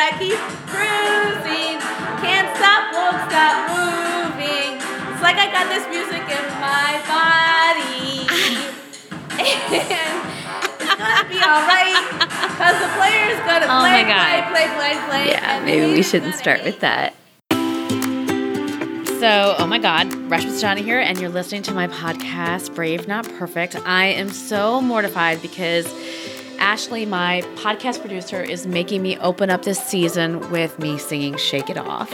I keep cruising. Can't stop, won't stop moving. It's like I got this music in my body. and it's gonna be alright. Cause the player's gonna Oh play, my God. play, play, play, play. Yeah, maybe we shouldn't start with that. So, oh my God, Reshma Saujani here, and you're listening to my podcast, Brave Not Perfect. I am so mortified because Ashley, my podcast producer, is making me open up this season with me singing Shake It Off,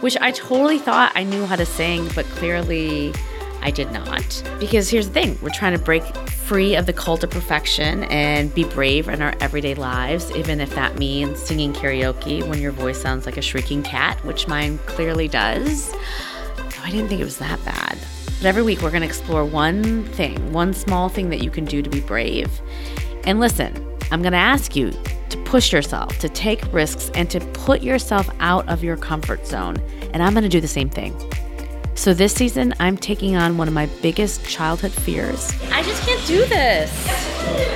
which I totally thought I knew how to sing, but clearly I did not. Because here's the thing we're trying to break free of the cult of perfection and be brave in our everyday lives, even if that means singing karaoke when your voice sounds like a shrieking cat, which mine clearly does. Though I didn't think it was that bad. But every week we're going to explore one thing, one small thing that you can do to be brave. And listen, I'm going to ask you to push yourself, to take risks, and to put yourself out of your comfort zone. And I'm going to do the same thing. So this season, I'm taking on one of my biggest childhood fears. I just can't do this.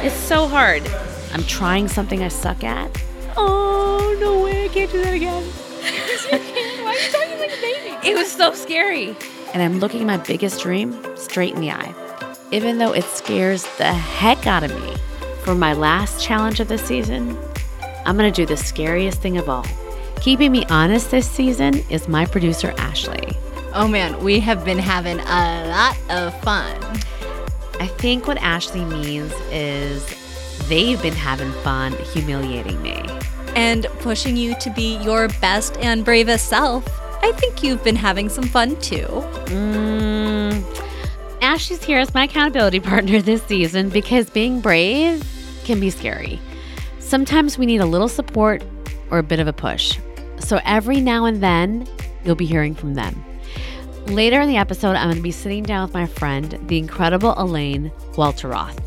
It's so hard. I'm trying something I suck at. Oh, no way, I can't do that again. Why are you talking like a baby? It was so scary. And I'm looking my biggest dream straight in the eye. Even though it scares the heck out of me. For my last challenge of the season, I'm gonna do the scariest thing of all. Keeping me honest this season is my producer, Ashley. Oh man, we have been having a lot of fun. I think what Ashley means is they've been having fun humiliating me. And pushing you to be your best and bravest self. I think you've been having some fun too. Mm, Ashley's here as my accountability partner this season because being brave can be scary. Sometimes we need a little support or a bit of a push. So every now and then, you'll be hearing from them. Later in the episode, I'm going to be sitting down with my friend, the incredible Elaine Welteroth,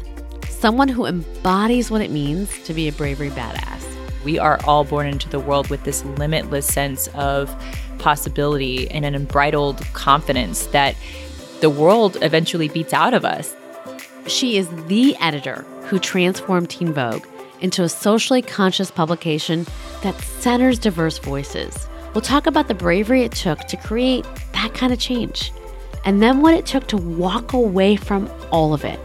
someone who embodies what it means to be a bravery badass. We are all born into the world with this limitless sense of possibility and an unbridled confidence that the world eventually beats out of us. She is the editor who transformed Teen Vogue into a socially conscious publication that centers diverse voices. We'll talk about the bravery it took to create that kind of change, and then what it took to walk away from all of it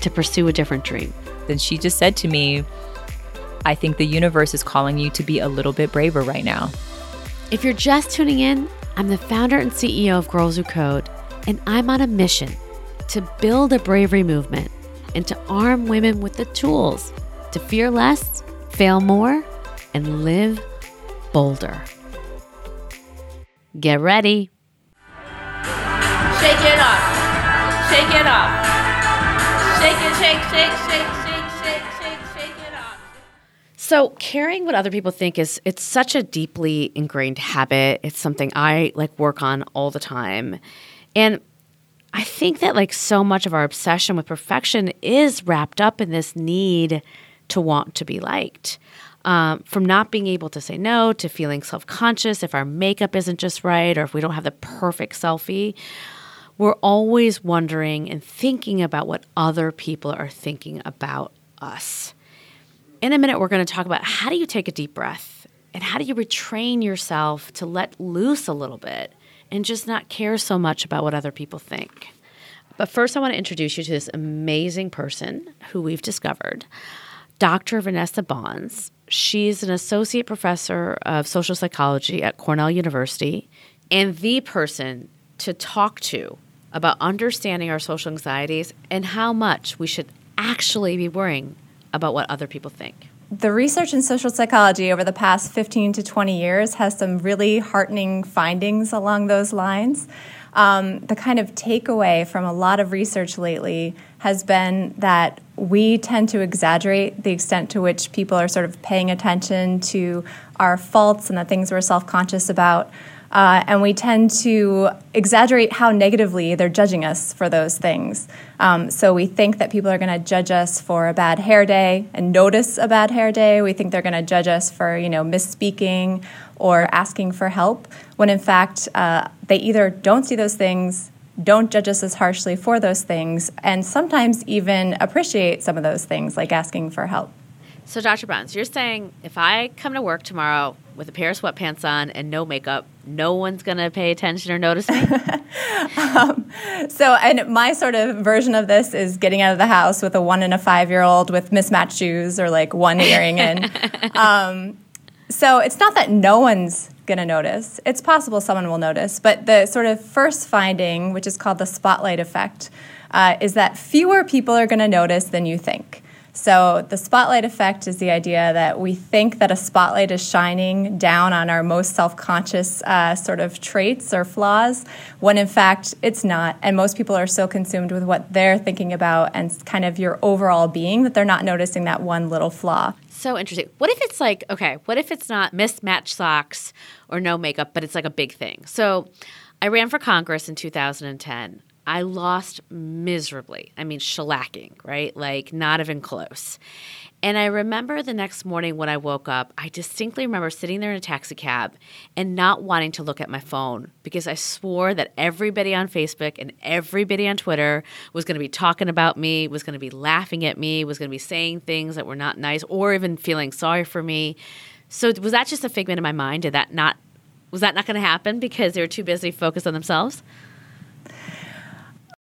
to pursue a different dream. Then she just said to me, I think the universe is calling you to be a little bit braver right now. If you're just tuning in, I'm the founder and CEO of Girls Who Code, and I'm on a mission to build a bravery movement and to arm women with the tools to fear less, fail more, and live bolder. Get ready. Shake it off. Shake it off. Shake it, shake, shake, shake, shake, shake, shake, shake it off. So, caring what other people think is it's such a deeply ingrained habit. It's something I like work on all the time. And I think that like so much of our obsession with perfection is wrapped up in this need to want to be liked. Um, from not being able to say no to feeling self conscious if our makeup isn't just right or if we don't have the perfect selfie, we're always wondering and thinking about what other people are thinking about us. In a minute, we're going to talk about how do you take a deep breath and how do you retrain yourself to let loose a little bit and just not care so much about what other people think. But first, I want to introduce you to this amazing person who we've discovered, Dr. Vanessa Bohns. She's an associate professor of social psychology at Cornell University and the person to talk to about understanding our social anxieties and how much we should actually be worrying about what other people think. The research in social psychology over the past 15 to 20 years has some really heartening findings along those lines. Um, the kind of takeaway from a lot of research lately has been that we tend to exaggerate the extent to which people are sort of paying attention to our faults and the things we're self conscious about. Uh, and we tend to exaggerate how negatively they're judging us for those things. Um, so we think that people are going to judge us for a bad hair day and notice a bad hair day. We think they're going to judge us for you know misspeaking or asking for help, when in fact uh, they either don't see those things, don't judge us as harshly for those things, and sometimes even appreciate some of those things, like asking for help. So, Dr. Bruns, you're saying if I come to work tomorrow with a pair of sweatpants on and no makeup, no one's going to pay attention or notice me? So, and my sort of version of this is getting out of the house with a one and a five year old with mismatched shoes or like one earring in. um, so, it's not that no one's going to notice. It's possible someone will notice. But the sort of first finding, which is called the spotlight effect, uh, is that fewer people are going to notice than you think. So, the spotlight effect is the idea that we think that a spotlight is shining down on our most self conscious uh, sort of traits or flaws, when in fact it's not. And most people are so consumed with what they're thinking about and kind of your overall being that they're not noticing that one little flaw. So interesting. What if it's like, okay, what if it's not mismatched socks or no makeup, but it's like a big thing? So I ran for Congress in 2010. I lost miserably. I mean, shellacking, right? Like, not even close. And I remember the next morning when I woke up, I distinctly remember sitting there in a taxi cab and not wanting to look at my phone because I swore that everybody on Facebook and everybody on Twitter was going to be talking about me, was going to be laughing at me, was going to be saying things that were not nice or even feeling sorry for me. So was that just a figment of my mind? Did that not was that not going to happen because they were too busy focused on themselves?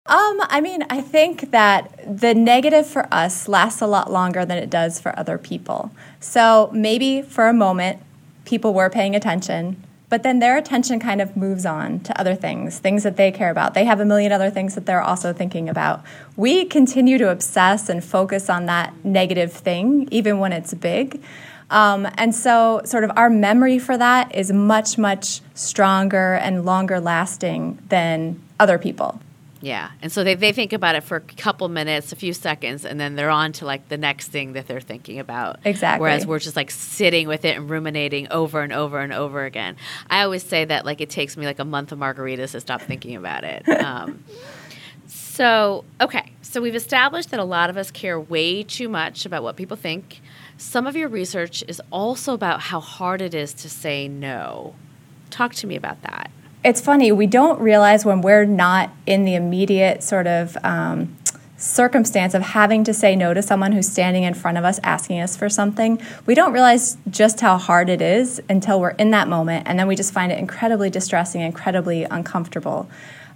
Um, I mean, I think that the negative for us lasts a lot longer than it does for other people. So maybe for a moment, people were paying attention, but then their attention kind of moves on to other things, things that they care about. They have a million other things that they're also thinking about. We continue to obsess and focus on that negative thing, even when it's big. Um, and so, sort of, our memory for that is much, much stronger and longer lasting than other people. Yeah. And so they, they think about it for a couple minutes, a few seconds, and then they're on to like the next thing that they're thinking about. Exactly. Whereas we're just like sitting with it and ruminating over and over and over again. I always say that like it takes me like a month of margaritas to stop thinking about it. Um, so, okay. So we've established that a lot of us care way too much about what people think. Some of your research is also about how hard it is to say no. Talk to me about that it's funny, we don't realize when we're not in the immediate sort of um, circumstance of having to say no to someone who's standing in front of us asking us for something, we don't realize just how hard it is until we're in that moment, and then we just find it incredibly distressing, incredibly uncomfortable.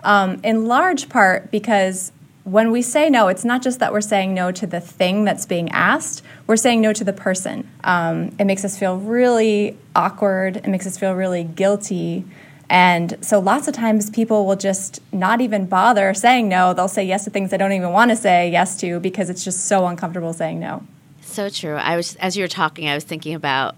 Um, in large part because when we say no, it's not just that we're saying no to the thing that's being asked, we're saying no to the person. Um, it makes us feel really awkward, it makes us feel really guilty. And so lots of times people will just not even bother saying no. They'll say yes to things they don't even want to say yes to because it's just so uncomfortable saying no. So true. I was as you were talking, I was thinking about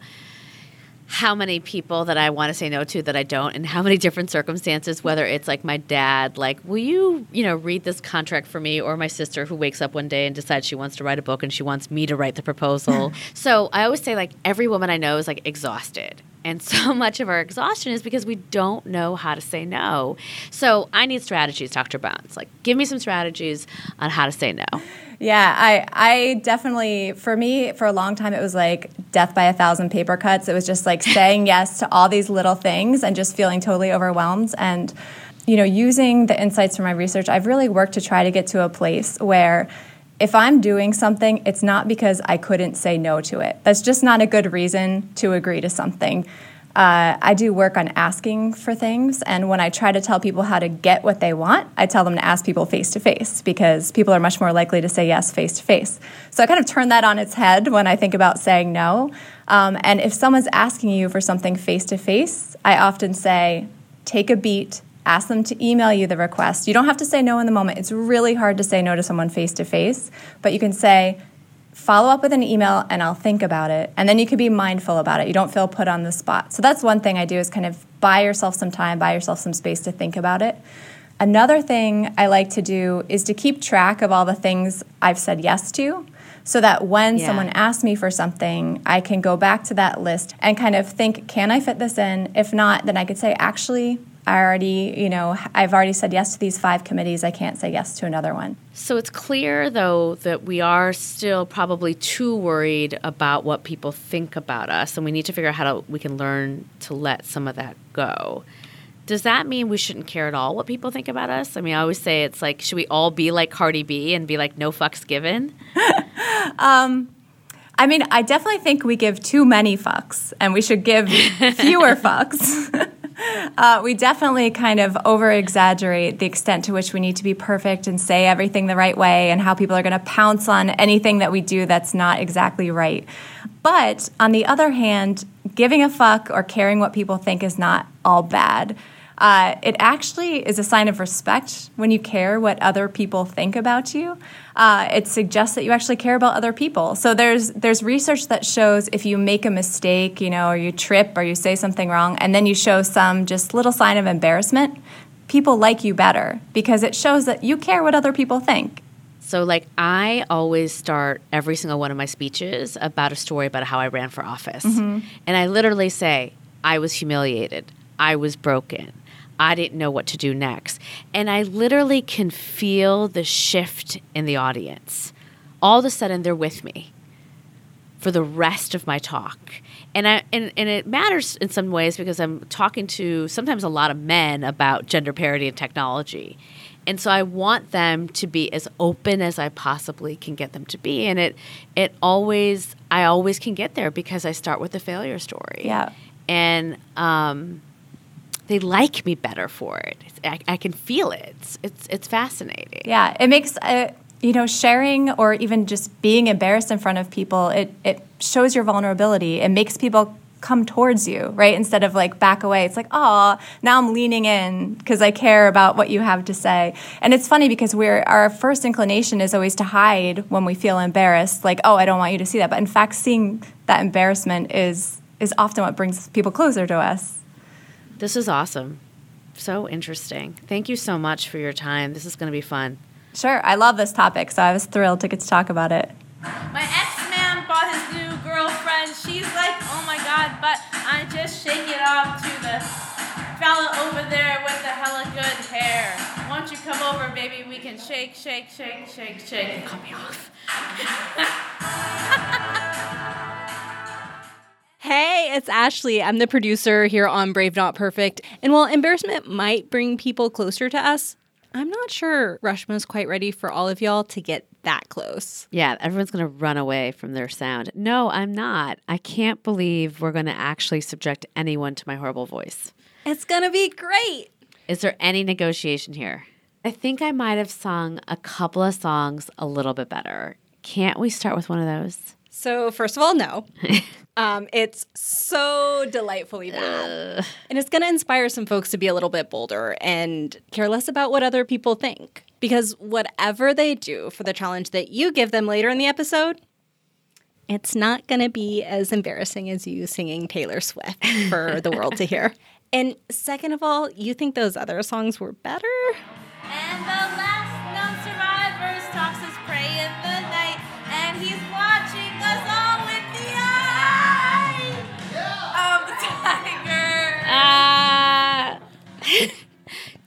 how many people that I want to say no to that I don't, and how many different circumstances, whether it's like my dad, like, will you, you know, read this contract for me, or my sister who wakes up one day and decides she wants to write a book and she wants me to write the proposal. so I always say, like, every woman I know is like exhausted. And so much of our exhaustion is because we don't know how to say no. So I need strategies, Dr. Bohns. Like, give me some strategies on how to say no. Yeah, I, I definitely, for me, for a long time, it was like death by a thousand paper cuts. It was just like saying yes to all these little things and just feeling totally overwhelmed. And, you know, using the insights from my research, I've really worked to try to get to a place where if I'm doing something, it's not because I couldn't say no to it. That's just not a good reason to agree to something. Uh, I do work on asking for things, and when I try to tell people how to get what they want, I tell them to ask people face to face because people are much more likely to say yes face to face. So I kind of turn that on its head when I think about saying no. Um, and if someone's asking you for something face to face, I often say, take a beat, ask them to email you the request. You don't have to say no in the moment. It's really hard to say no to someone face to face, but you can say, follow up with an email and I'll think about it. And then you can be mindful about it. You don't feel put on the spot. So that's one thing I do is kind of buy yourself some time, buy yourself some space to think about it. Another thing I like to do is to keep track of all the things I've said yes to so that when yeah. someone asks me for something, I can go back to that list and kind of think, can I fit this in? If not, then I could say, actually, I already, you know, I've already said yes to these five committees. I can't say yes to another one. So it's clear, though, that we are still probably too worried about what people think about us, and we need to figure out how to, we can learn to let some of that go. Does that mean we shouldn't care at all what people think about us? I mean, I always say it's like, should we all be like Cardi B and be like, no fucks given? um, I mean, I definitely think we give too many fucks and we should give fewer fucks. Uh, we definitely kind of over exaggerate the extent to which we need to be perfect and say everything the right way and how people are going to pounce on anything that we do that's not exactly right. But on the other hand, giving a fuck or caring what people think is not all bad. Uh, it actually is a sign of respect when you care what other people think about you. Uh, it suggests that you actually care about other people. So there's there's research that shows if you make a mistake, you know, or you trip or you say something wrong, and then you show some just little sign of embarrassment, people like you better because it shows that you care what other people think. So, like, I always start every single one of my speeches about a story about how I ran for office. And I literally say, I was humiliated, I was broken, I didn't know what to do next. And I literally can feel the shift in the audience. All of a sudden, they're with me for the rest of my talk. And I and, and it matters in some ways because I'm talking to sometimes a lot of men about gender parity and technology. And so I want them to be as open as I possibly can get them to be. And it it always I always can get there because I start with a failure story. Yeah. And um, they like me better for it. I, I can feel it. It's, it's it's fascinating. Yeah, it makes uh, you know sharing or even just being embarrassed in front of people. It it shows your vulnerability. It makes people come towards you, right? Instead of like back away. It's like, oh, now I'm leaning in because I care about what you have to say. And it's funny because we're our first inclination is always to hide when we feel embarrassed. Like, oh, I don't want you to see that. But in fact, seeing that embarrassment is is often what brings people closer to us. This is awesome. So interesting. Thank you so much for your time. This is going to be fun. Sure, I love this topic, so I was thrilled to get to talk about it. My ex man bought his new girlfriend. She's like, oh my god, but I just shake it off to the fella over there with the hella good hair. Won't you come over, baby? We can shake, shake, shake, shake, shake. Cut me off. Hey, it's Ashley. I'm the producer here on Brave Not Perfect. And while embarrassment might bring people closer to us, I'm not sure Reshma's quite ready for all of y'all to get that close. Yeah, everyone's going to run away from their sound. No, I'm not. I can't believe we're going to actually subject anyone to my horrible voice. It's gonna be great. Is there any negotiation here? I think I might have sung a couple of songs a little bit better. Can't we start with one of those? So, first of all, no. um, it's so delightfully bad. And it's going to inspire some folks to be a little bit bolder and care less about what other people think. Because whatever they do for the challenge that you give them later in the episode, it's not going to be as embarrassing as you singing Taylor Swift for the world to hear. And second of all, you think those other songs were better?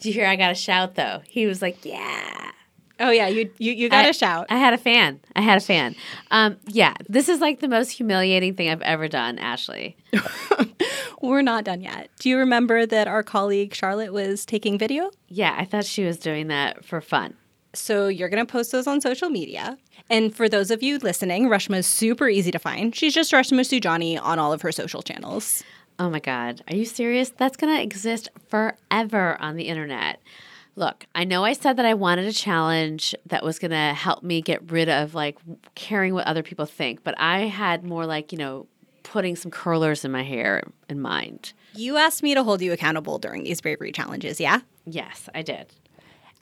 You hear I got a shout though? He was like, yeah. Oh yeah, you you, you got I- to shout. I had a fan. I had a fan. Um, yeah, this is like the most humiliating thing I've ever done, Ashley. We're not done yet. Do you remember that our colleague Charlotte was taking video? Yeah, I thought she was doing that for fun. So you're going to post those on social media. And for those of you listening, Reshma is super easy to find. She's just Reshma Saujani on all of her social channels. Oh my God. Are you serious? That's going to exist forever on the internet. Look, I know I said that I wanted a challenge that was going to help me get rid of like caring what other people think, but I had more like, you know, putting some curlers in my hair in mind. You asked me to hold you accountable during these bravery challenges, yeah? Yes, I did.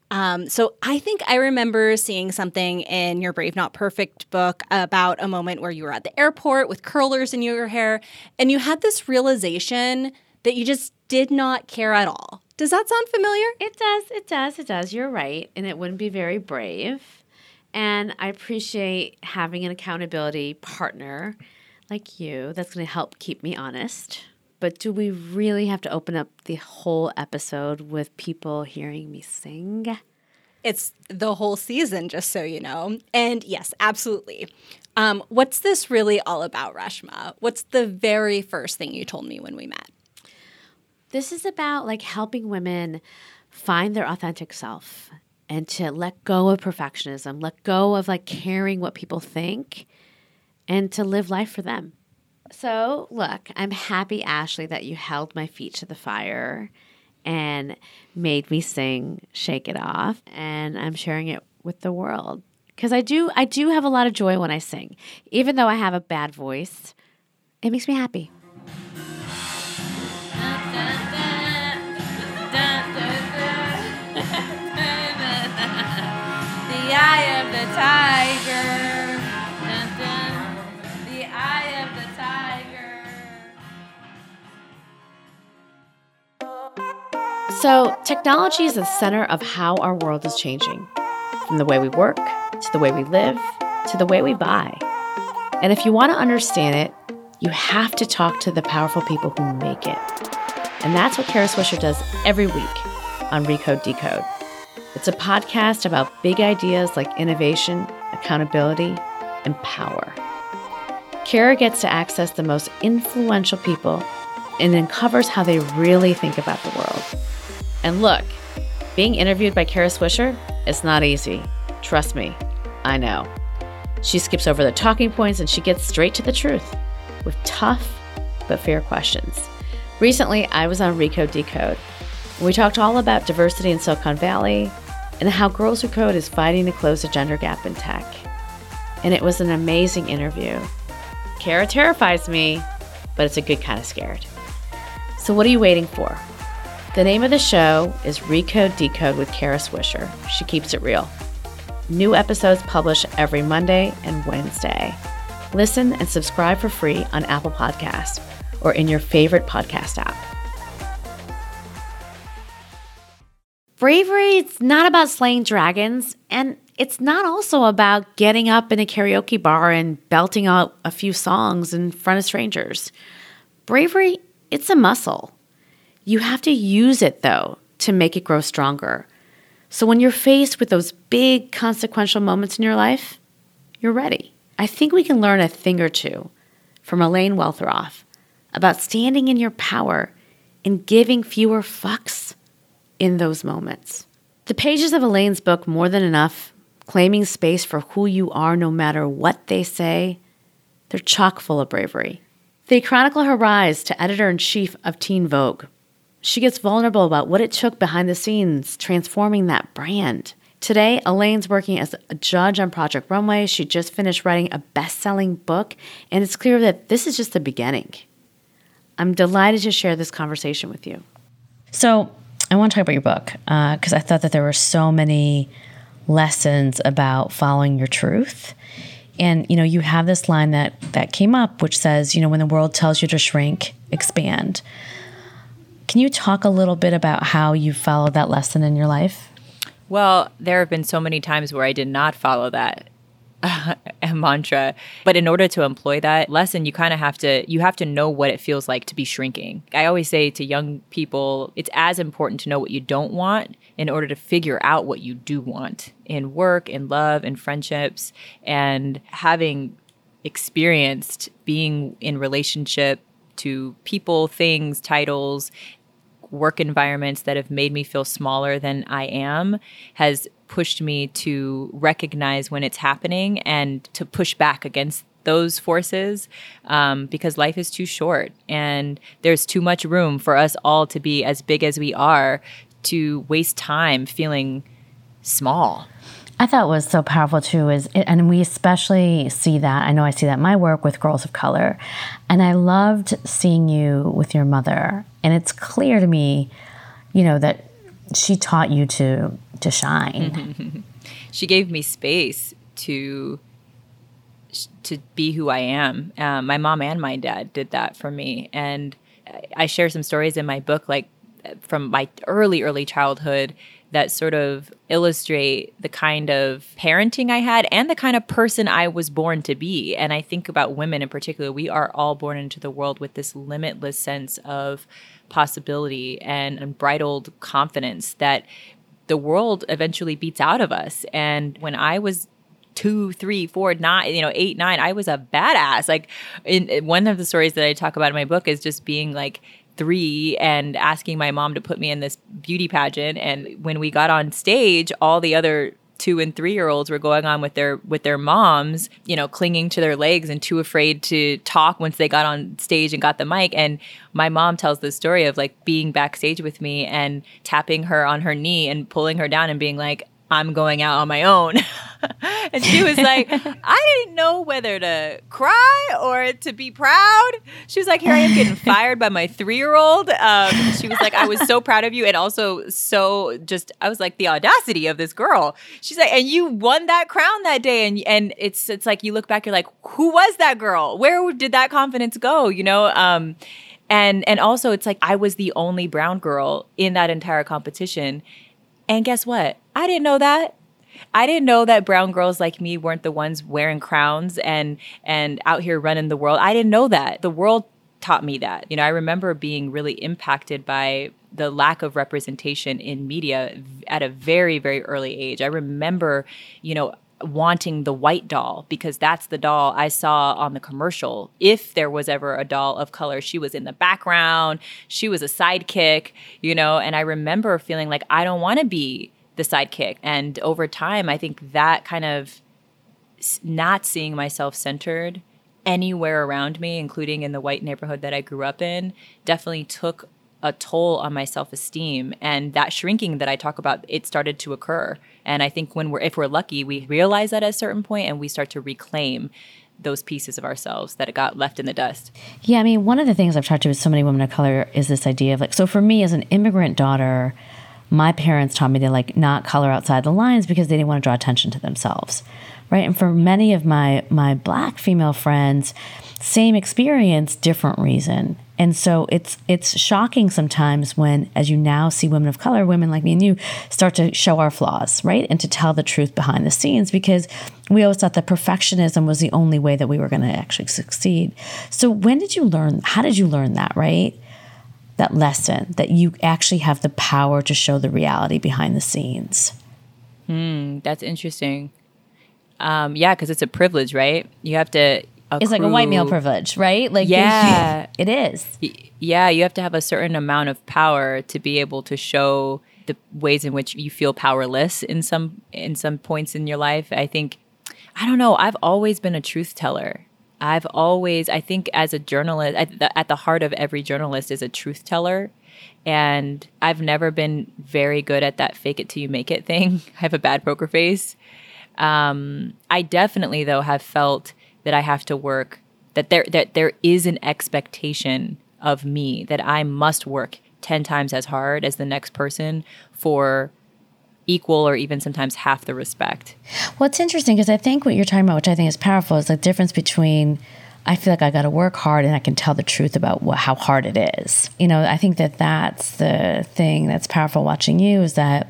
Um, so I think I remember seeing something in your Brave Not Perfect book about a moment where you were at the airport with curlers in your hair and you had this realization that you just did not care at all. Does that sound familiar? It does. It does. It does. You're right. And it wouldn't be very brave. And I appreciate having an accountability partner like you that's going to help keep me honest. But do we really have to open up the whole episode with people hearing me sing? It's the whole season, just so you know. And yes, absolutely. Um, what's this really all about, Reshma? What's the very first thing you told me when we met? This is about like helping women find their authentic self and to let go of perfectionism, let go of like caring what people think and to live life for them. So, look, I'm happy, Ashley, that you held my feet to the fire and made me sing Shake It Off, and I'm sharing it with the world. Cuz I do I do have a lot of joy when I sing. Even though I have a bad voice, it makes me happy. The eye of the tiger. So, technology is the center of how our world is changing from the way we work, to the way we live, to the way we buy. And if you want to understand it, you have to talk to the powerful people who make it. And that's what Kara Swisher does every week on Recode Decode. It's a podcast about big ideas like innovation, accountability, and power. Kara gets to access the most influential people and uncovers how they really think about the world. And look, being interviewed by Kara Swisher is not easy. Trust me, I know. She skips over the talking points and she gets straight to the truth with tough but fair questions. Recently, I was on Recode Decode. We talked all about diversity in Silicon Valley and how Girls Who Code is fighting to close the gender gap in tech. And it was an amazing interview. Kara terrifies me, but it's a good kind of scared. So, what are you waiting for? The name of the show is Recode Decode with Kara Swisher. She keeps it real. New episodes published every Monday and Wednesday. Listen and subscribe for free on Apple Podcasts or in your favorite podcast app. Bravery is not about slaying dragons, and it's not also about getting up in a karaoke bar and belting out a few songs in front of strangers. Bravery, it's a muscle. You have to use it, though, to make it grow stronger. So when you're faced with those big consequential moments in your life, you're ready. I think we can learn a thing or two from Elaine Welteroth about standing in your power and giving fewer fucks in those moments. The pages of Elaine's book, More Than Enough, claiming space for who you are no matter what they say, they're chock full of bravery. They chronicle her rise to editor in chief of Teen Vogue. She gets vulnerable about what it took behind the scenes transforming that brand. Today, Elaine's working as a judge on Project Runway. She just finished writing a best selling book, and it's clear that this is just the beginning. I'm delighted to share this conversation with you. So, I want to talk about your book because uh, I thought that there were so many lessons about following your truth. And you know, you have this line that that came up which says, you know, when the world tells you to shrink, expand. Can you talk a little bit about how you followed that lesson in your life? Well, there have been so many times where I did not follow that uh, mantra. But in order to employ that lesson you kind of have to you have to know what it feels like to be shrinking. I always say to young people it's as important to know what you don't want in order to figure out what you do want in work in love in friendships. And having experienced being in relationship to people things titles work environments that have made me feel smaller than I am has pushed me to recognize when it's happening and to push back against those forces um, because life is too short and there's too much room for us all to be as big as we are to waste time feeling small. I thought was so powerful too is, and we especially see that. I know I see that my work with girls of color, and I loved seeing you with your mother. And it's clear to me, you know, that she taught you to to shine. she gave me space to to be who I am. Um, my mom and my dad did that for me, and I share some stories in my book, like from my early early childhood that sort of illustrate the kind of parenting I had and the kind of person I was born to be. And I think about women in particular, we are all born into the world with this limitless sense of possibility and unbridled confidence that the world eventually beats out of us. And when I was two, three, four, nine, you know, eight, nine, I was a badass. Like in, in one of the stories that I talk about in my book is just being like three and asking my mom to put me in this beauty pageant. And when we got on stage, all the other two and three year olds were going on with their with their moms you know clinging to their legs and too afraid to talk once they got on stage and got the mic and my mom tells the story of like being backstage with me and tapping her on her knee and pulling her down and being like I'm going out on my own. and she was like, I didn't know whether to cry or to be proud. She was like, Here I am getting fired by my three year old. Um, she was like, I was so proud of you. And also, so just, I was like, the audacity of this girl. She's like, And you won that crown that day. And, and it's, it's like, you look back, you're like, Who was that girl? Where did that confidence go? You know? Um, and and also it's like I was the only brown girl in that entire competition. And guess what? I didn't know that. I didn't know that brown girls like me weren't the ones wearing crowns and and out here running the world. I didn't know that. The world taught me that. You know, I remember being really impacted by the lack of representation in media at a very very early age. I remember, you know, wanting the white doll because that's the doll I saw on the commercial. If there was ever a doll of color, she was in the background, she was a sidekick, you know, and I remember feeling like I don't want to be the sidekick. And over time, I think that kind of not seeing myself centered anywhere around me, including in the white neighborhood that I grew up in, definitely took a toll on my self-esteem and that shrinking that I talk about it started to occur and I think when we're if we're lucky we realize that at a certain point and we start to reclaim those pieces of ourselves that got left in the dust. Yeah, I mean, one of the things I've talked to with so many women of color is this idea of like, so for me as an immigrant daughter, my parents taught me to like not color outside the lines because they didn't want to draw attention to themselves right? And for many of my my black female friends same experience different reason. And so it's it's shocking sometimes when as you now see women of color women like me and you start to show our flaws right? And to tell the truth behind the scenes because we always thought that perfectionism was the only way that we were going to actually succeed. So when did you learn how did you learn that right that lesson that you actually have the power to show the reality behind the scenes. Hmm, that's interesting. Um, yeah, because it's a privilege, right? You have to. Accrue, it's like a white male privilege, right? Like yeah, it is. Yeah, you have to have a certain amount of power to be able to show the ways in which you feel powerless in some in some points in your life. I think I don't know. I've always been a truth teller. I've always, I think, as a journalist, at the, at the heart of every journalist is a truth teller. And I've never been very good at that fake it till you make it thing. I have a bad poker face. Um, I definitely, though, have felt that I have to work, that there, that there is an expectation of me that I must work 10 times as hard as the next person for equal or even sometimes half the respect. Well, it's interesting because I think what you're talking about, which I think is powerful, is the difference between I feel like I got to work hard and I can tell the truth about what, how hard it is. You know, I think that that's the thing that's powerful watching you is that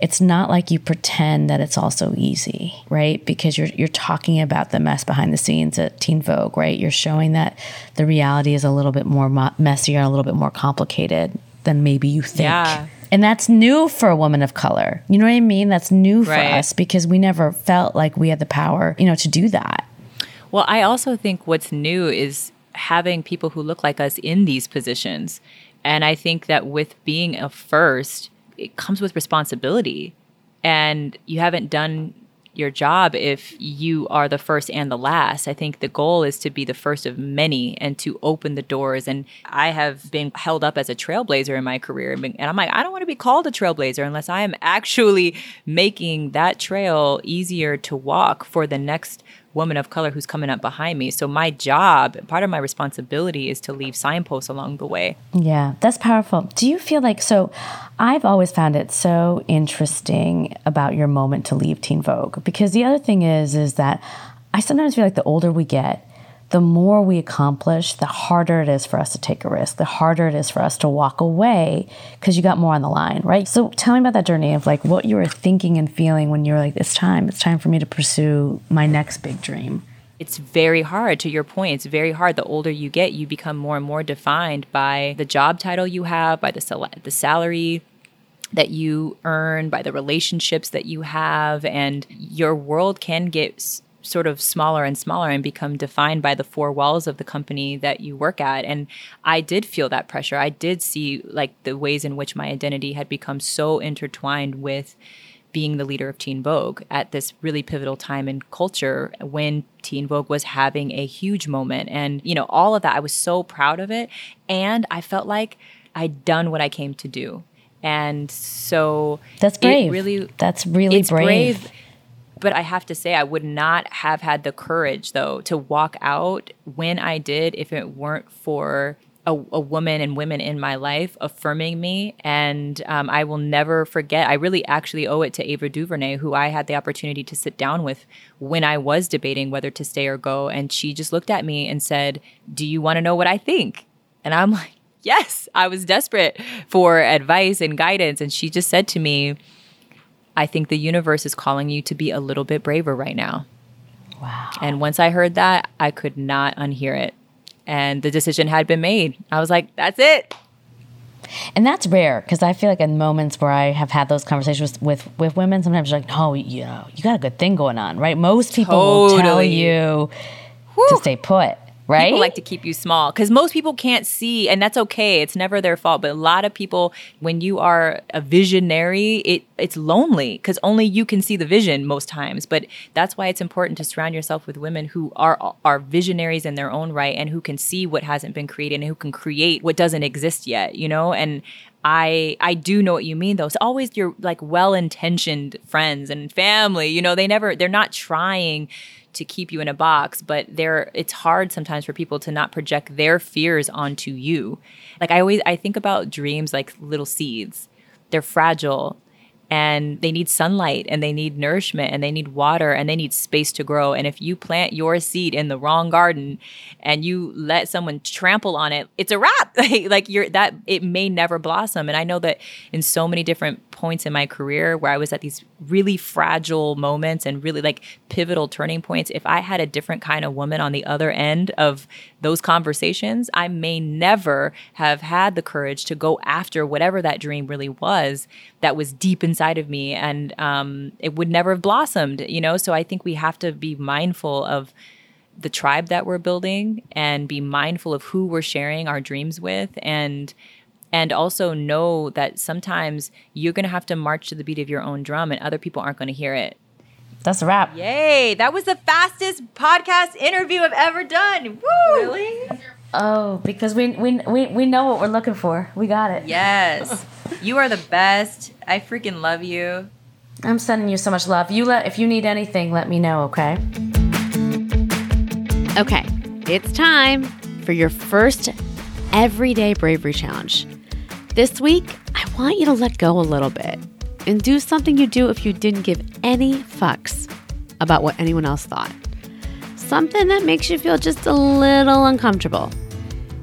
it's not like you pretend that it's also easy, right? Because you're you're talking about the mess behind the scenes at Teen Vogue, right? You're showing that the reality is a little bit more mo- messier, a little bit more complicated than maybe you think. Yeah. And that's new for a woman of color. You know what I mean? That's new for Right. us because we never felt like we had the power, you know, to do that. Well, I also think what's new is having people who look like us in these positions. And I think that with being a first, it comes with responsibility. And you haven't done your job if you are the first and the last. I think the goal is to be the first of many and to open the doors. And I have been held up as a trailblazer in my career. And I'm like, I don't want to be called a trailblazer unless I am actually making that trail easier to walk for the next woman of color who's coming up behind me. So my job, part of my responsibility is to leave signposts along the way. Yeah, that's powerful. Do you feel like so? I've always found it so interesting about your moment to leave Teen Vogue because the other thing is, is that I sometimes feel like the older we get, the more we accomplish, the harder it is for us to take a risk, the harder it is for us to walk away because you got more on the line, right? So tell me about that journey of like what you were thinking and feeling when you were like, it's time, it's time for me to pursue my next big dream. it's very hard to your point it's very hard the older you get you become more and more defined by the job title you have by the sal- the salary that you earn by the relationships that you have and your world can get sort of smaller and smaller and become defined by the four walls of the company that you work at and i did feel that pressure i did see like the ways in which my identity had become so intertwined with being the leader of Teen Vogue at this really pivotal time in culture when Teen Vogue was having a huge moment. And, you know, all of that, I was so proud of it. And I felt like I'd done what I came to do. And so That's it brave. really That's really it's brave. But I have to say, I would not have had the courage, though, to walk out when I did if it weren't for a, a woman and women in my life affirming me. And um, I will never forget. I really actually owe it to Ava DuVernay, who I had the opportunity to sit down with when I was debating whether to stay or go. And she just looked at me and said, Do you want to know what I think? And I'm like, Yes, I was desperate for advice and guidance. And she just said to me, I think the universe is calling you to be a little bit braver right now. Wow. And once I heard that, I could not unhear it. And the decision had been made. I was like, that's it. And that's rare because I feel like in moments where I have had those conversations with, with women, sometimes you're like, no, you know, you got a good thing going on, right? Most people will tell Totally. you to stay put, right? People like to keep you small because most people can't see, and that's okay. It's never their fault. But a lot of people, when you are a visionary, it it's lonely because only you can see the vision most times. But that's why it's important to surround yourself with women who are are visionaries in their own right and who can see what hasn't been created and who can create what doesn't exist yet. You know, and I I do know what you mean though. It's always your like well-intentioned friends and family. You know, they never they're not trying to keep you in a box, but they're it's hard sometimes for people to not project their fears onto you. Like I always I think about dreams like little seeds. They're fragile and they need sunlight and they need nourishment and they need water and they need space to grow. And if you plant your seed in the wrong garden and you let someone trample on it, it's a wrap. like you're that it may never blossom. And I know that in so many different points in my career where I was at these really fragile moments and really like pivotal turning points, if I had a different kind of woman on the other end of those conversations, I may never have had the courage to go after whatever that dream really was that was deep inside of me. And um, it would never have blossomed, you know? So I think we have to be mindful of the tribe that we're building and be mindful of who we're sharing our dreams with and and also know that sometimes you're going to have to march to the beat of your own drum and other people aren't going to hear it. That's a wrap. Yay, that was the fastest podcast interview I've ever done. Woo! Really? Oh, because we, we, we, we know what we're looking for. We got it. Yes. you are the best. I freaking love you. I'm sending you so much love. You let if you need anything, let me know, okay? Okay, it's time for your first everyday bravery challenge. This week, I want you to let go a little bit and do something you do if you didn't give any fucks about what anyone else thought. Something that makes you feel just a little uncomfortable.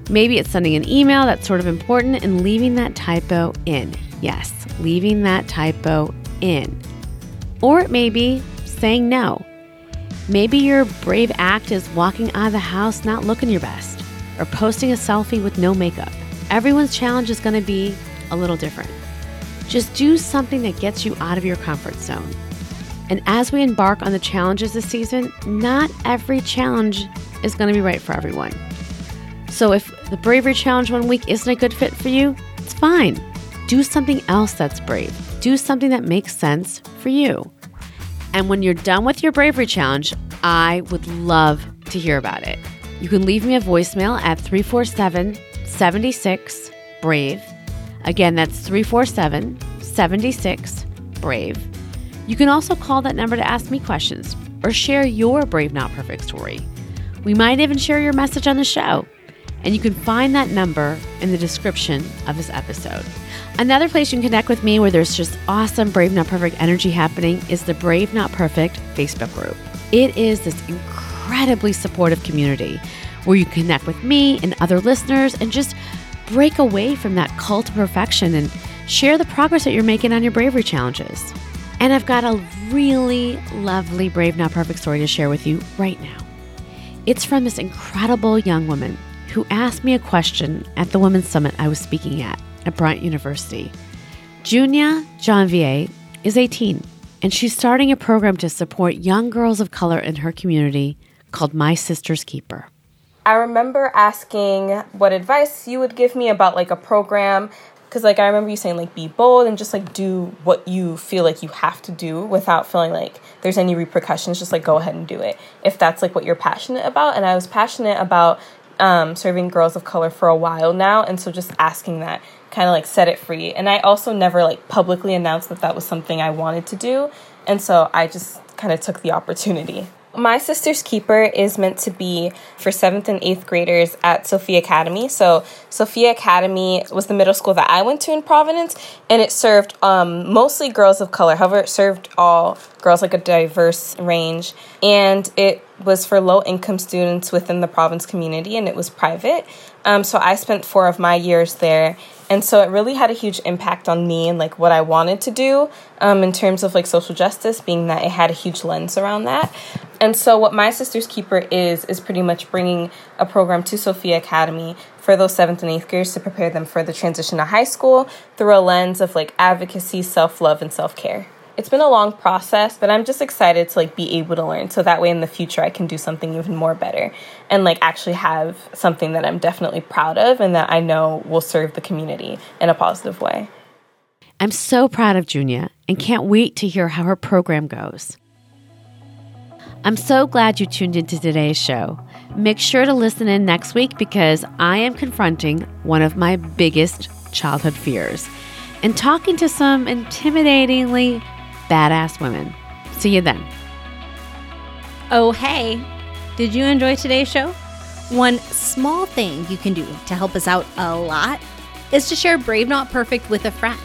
Maybe it's sending an email that's sort of important and leaving that typo in. Yes, leaving that typo in. Or it may be saying no. Maybe your brave act is walking out of the house not looking your best, or posting a selfie with no makeup. Everyone's challenge is going to be a little different. Just do something that gets you out of your comfort zone. And as we embark on the challenges this season, not every challenge is going to be right for everyone. So if the bravery challenge one week isn't a good fit for you, it's fine. Do something else that's brave. Do something that makes sense for you. And when you're done with your bravery challenge, I would love to hear about it. You can leave me a voicemail at 347 76 Brave. Again, that's 347 76 Brave. You can also call that number to ask me questions or share your Brave Not Perfect story. We might even share your message on the show. And you can find that number in the description of this episode. Another place you can connect with me where there's just awesome Brave Not Perfect energy happening is the Brave Not Perfect Facebook group. It is this incredibly supportive community where you connect with me and other listeners and just break away from that cult of perfection and share the progress that you're making on your bravery challenges. And I've got a really lovely Brave Not Perfect story to share with you right now. It's from this incredible young woman who asked me a question at the Women's Summit I was speaking at at Bryant University. Junia Janvier is 18, and she's starting a program to support young girls of color in her community called My Sister's Keeper. I remember asking what advice you would give me about like a program Because, like, I remember you saying, like, be bold and just, like, do what you feel like you have to do without feeling like there's any repercussions. Just, like, go ahead and do it if that's, like, what you're passionate about. And I was passionate about um, serving girls of color for a while now. And so just asking that kind of, like, set it free. And I also never, like, publicly announced that that was something I wanted to do. And so I just kind of took the opportunity. My Sister's Keeper is meant to be for seventh and eighth graders at Sophia Academy. So, Sophia Academy was the middle school that I went to in Providence, and it served um, mostly girls of color. However, it served all girls, like a diverse range. And it was for low income students within the Providence community, and it was private. Um, so, I spent four of my years there and so it really had a huge impact on me and like what I wanted to do um, in terms of like social justice, being that it had a huge lens around that. And so what My Sister's Keeper is, is pretty much bringing a program to Sophia Academy for those seventh and eighth graders to prepare them for the transition to high school through a lens of like advocacy, self love, and self care it's been a long process, but I'm just excited to like be able to learn so that way in the future I can do something even more better and like actually have something that I'm definitely proud of and that I know will serve the community in a positive way. I'm so proud of Junia and can't wait to hear how her program goes. I'm so glad you tuned into today's show. Make sure to listen in next week because I am confronting one of my biggest childhood fears and talking to some intimidatingly badass women. See you then. Oh, hey, did you enjoy today's show? One small thing you can do to help us out a lot is to share Brave Not Perfect with a friend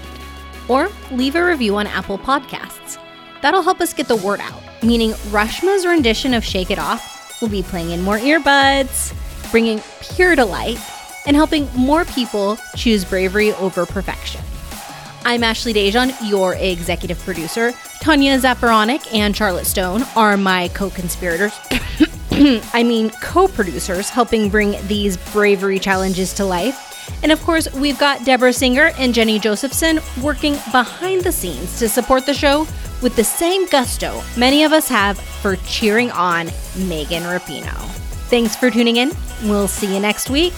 or leave a review on Apple Podcasts. That'll help us get the word out, meaning Reshma's rendition of Shake It Off will be playing in more earbuds, bringing pure delight, and helping more people choose bravery over perfection. I'm Ashley Dejan, your executive producer. Tanya Zafaronic and Charlotte Stone are my co conspirators. I mean, co producers helping bring these bravery challenges to life. And of course, we've got Deborah Singer and Jenny Josephson working behind the scenes to support the show with the same gusto many of us have for cheering on Megan Rapinoe. Thanks for tuning in. We'll see you next week.